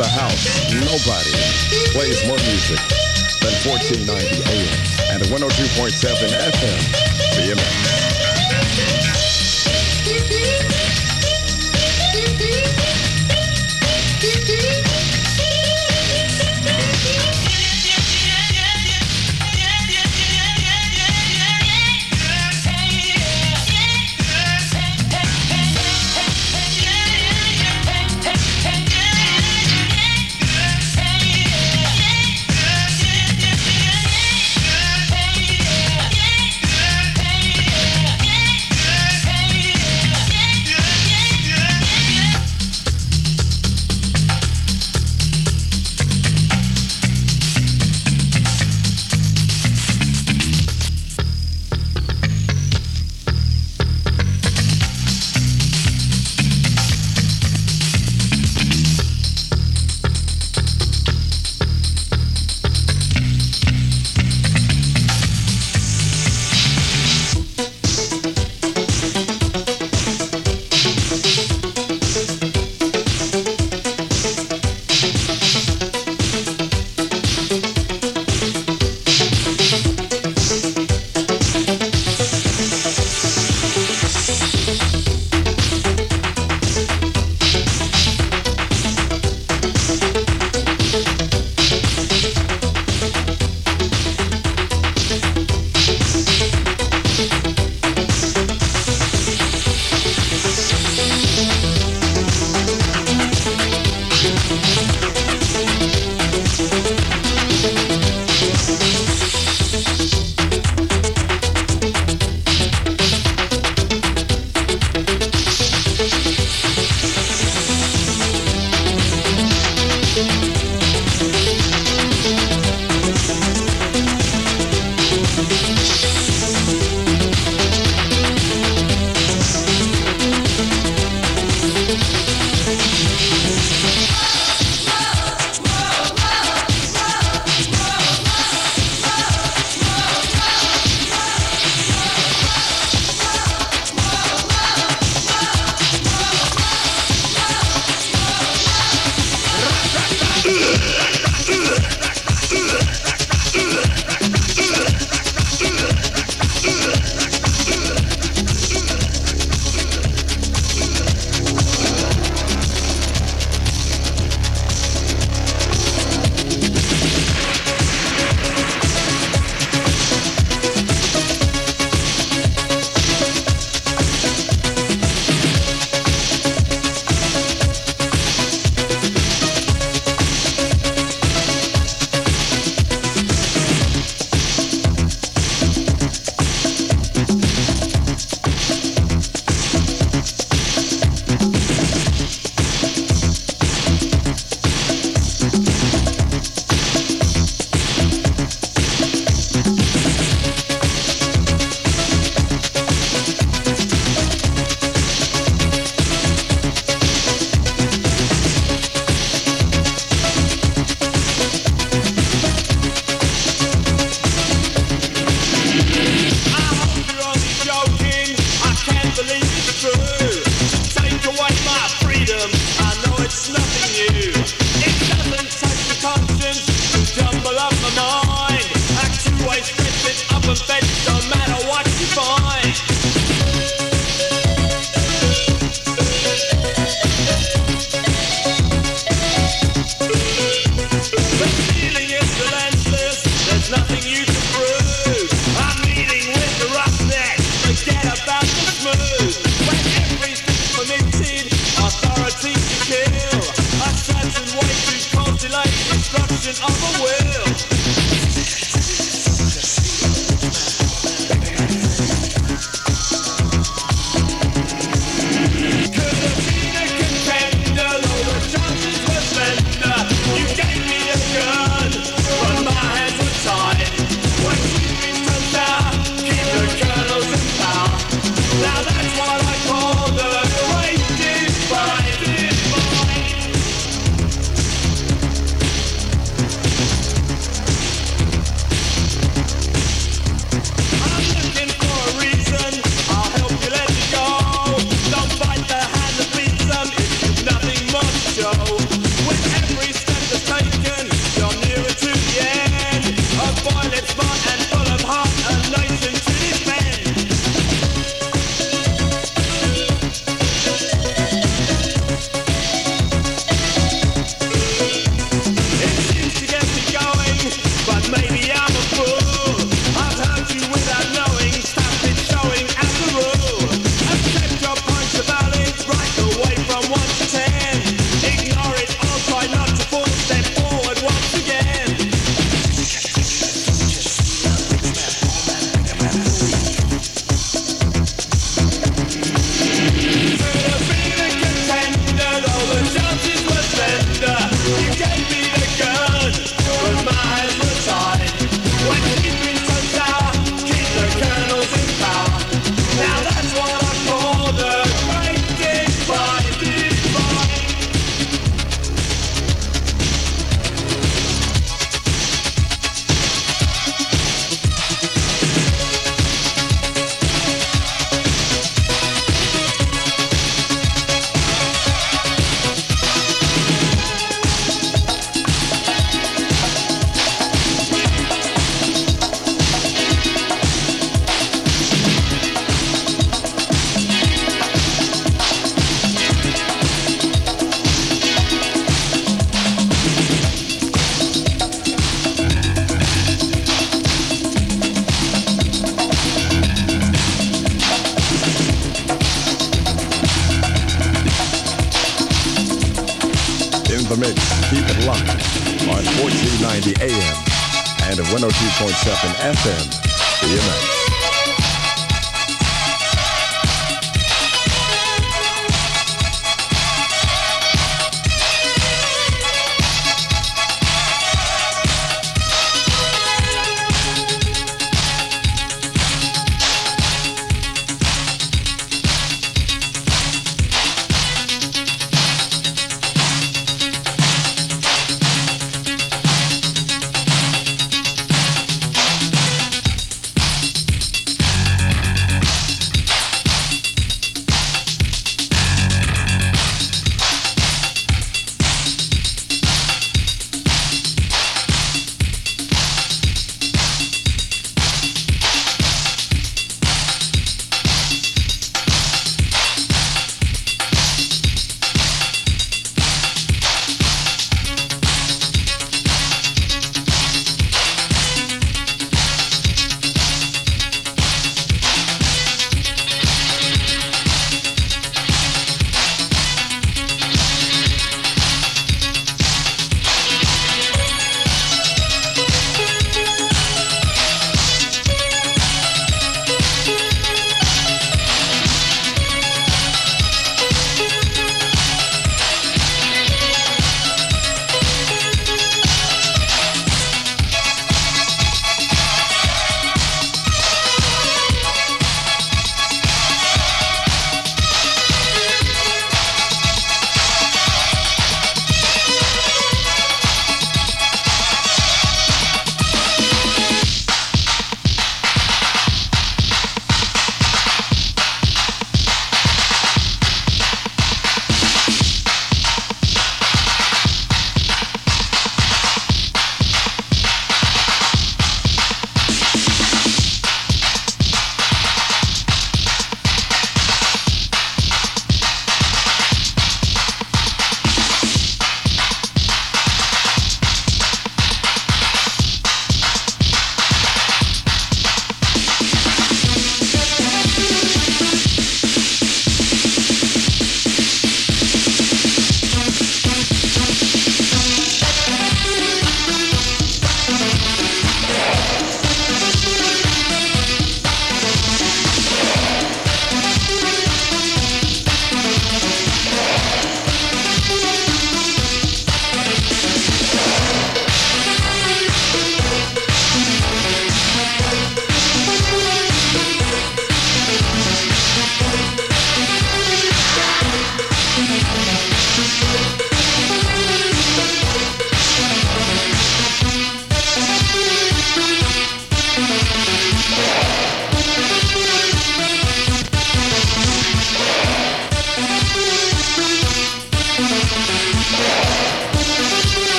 the house. Nobody plays more music than 1490 AM and 102.7 FM. BMX.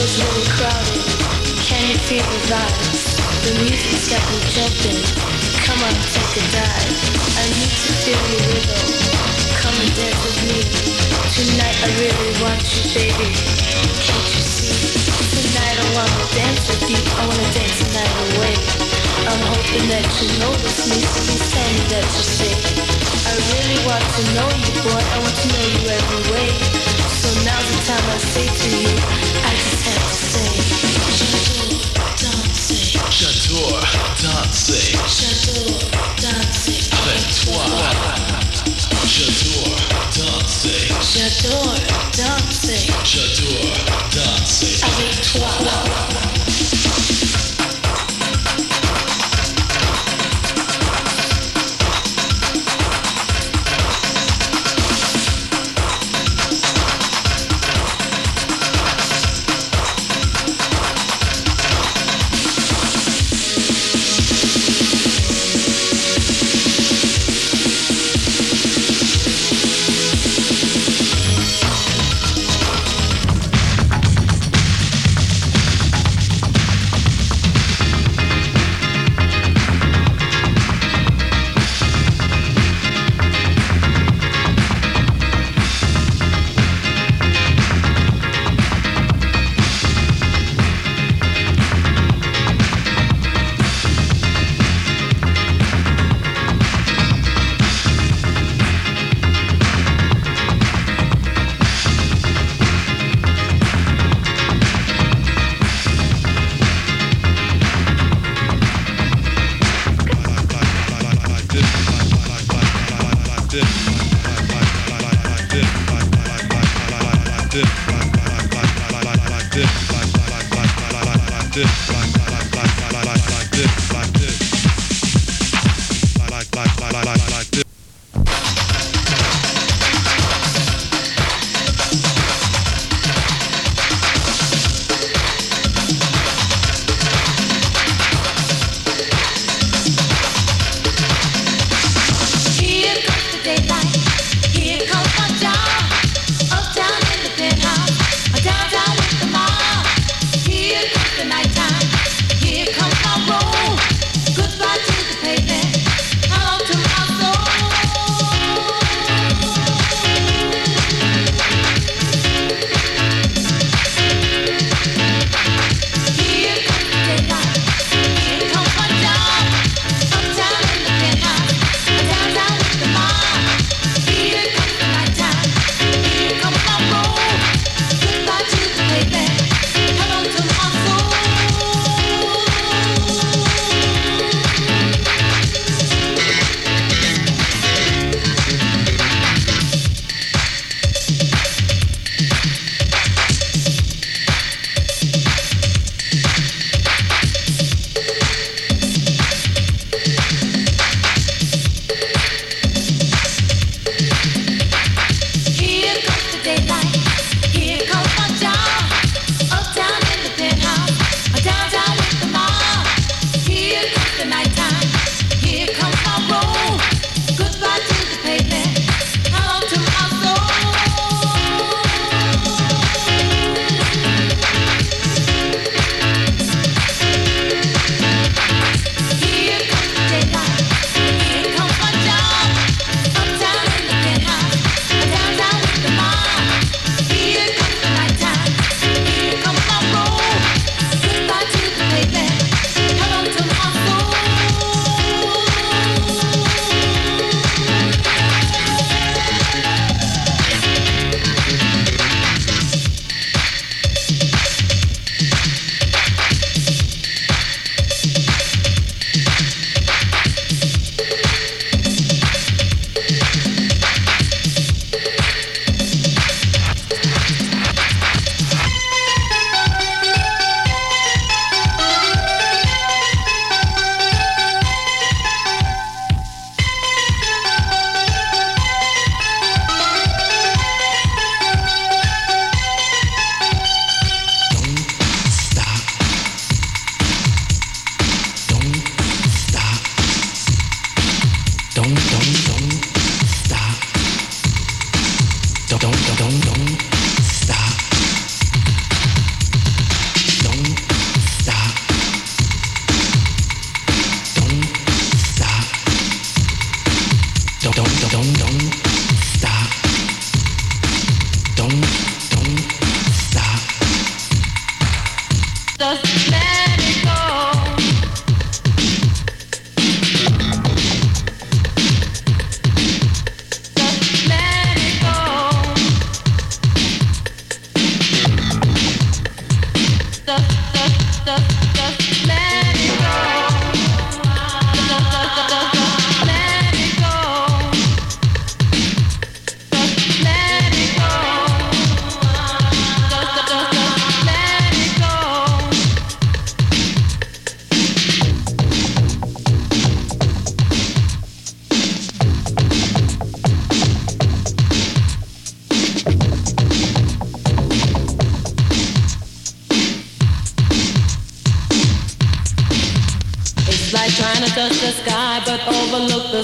was crowded. Can you feel the vibe? The music's got me jumping. Come on, take a dive. I need to feel your rhythm. Come and dance with me. Tonight I really want you, baby. Can't you see? Tonight I wanna dance with you. I wanna dance the night away. I'm hoping that you notice me. So please tell me that you say. I really want to know you, boy. I want to know you every way. So now's the time I say to you, I just have to say, J'adore danser. J'adore danser. J'adore danser avec toi.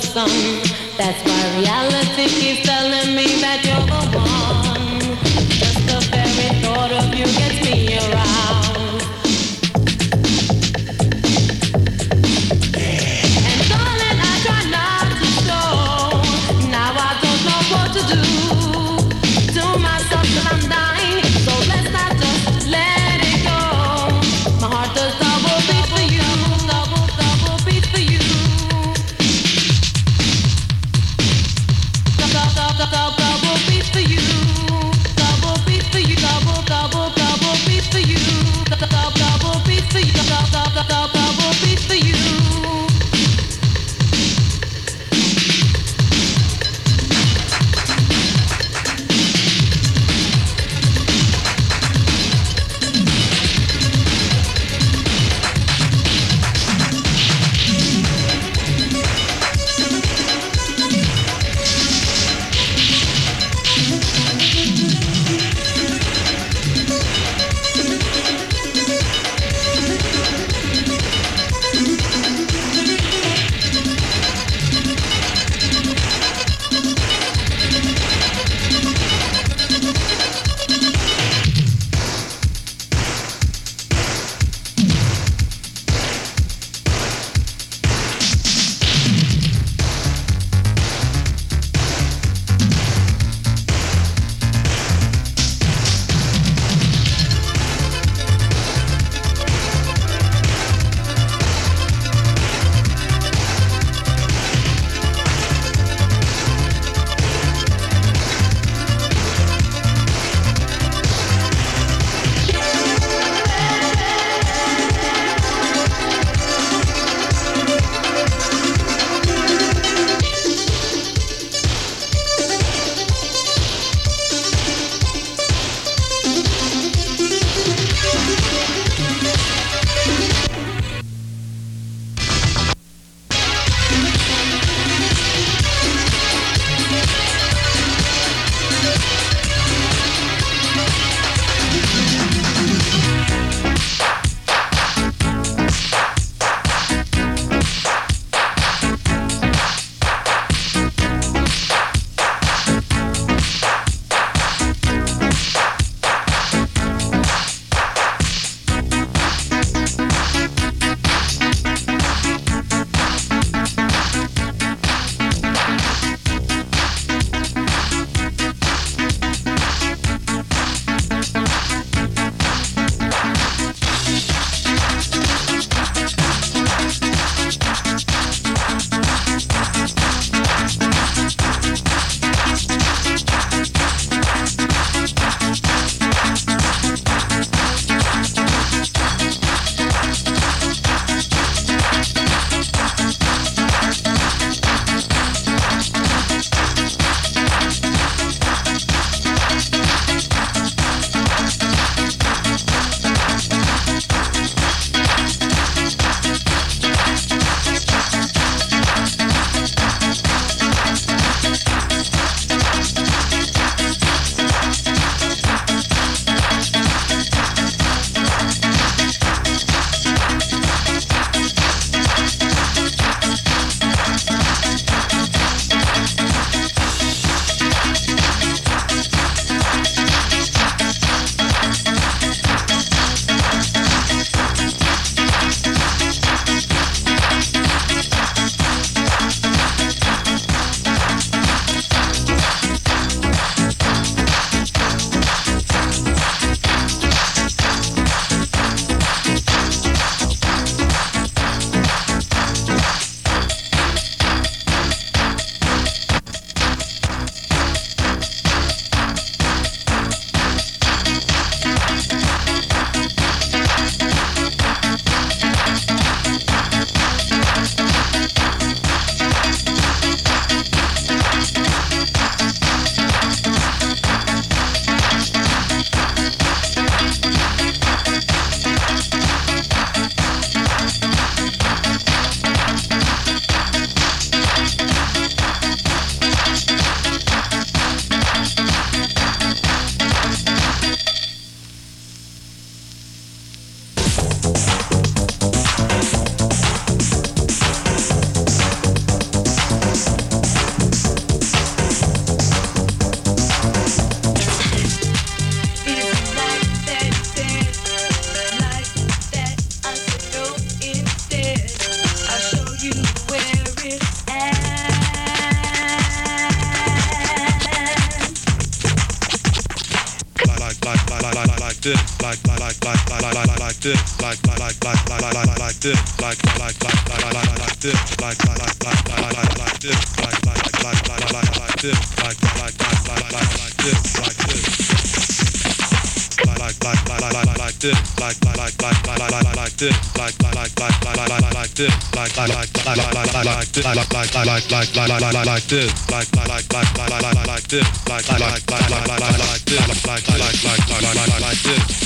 The sun. That's why reality keeps like like like like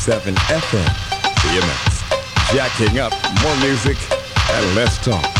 102.7 FM. BMX. Jacking up more music and less talk.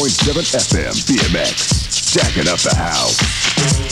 102.7 FM BMX. Jacking up the house.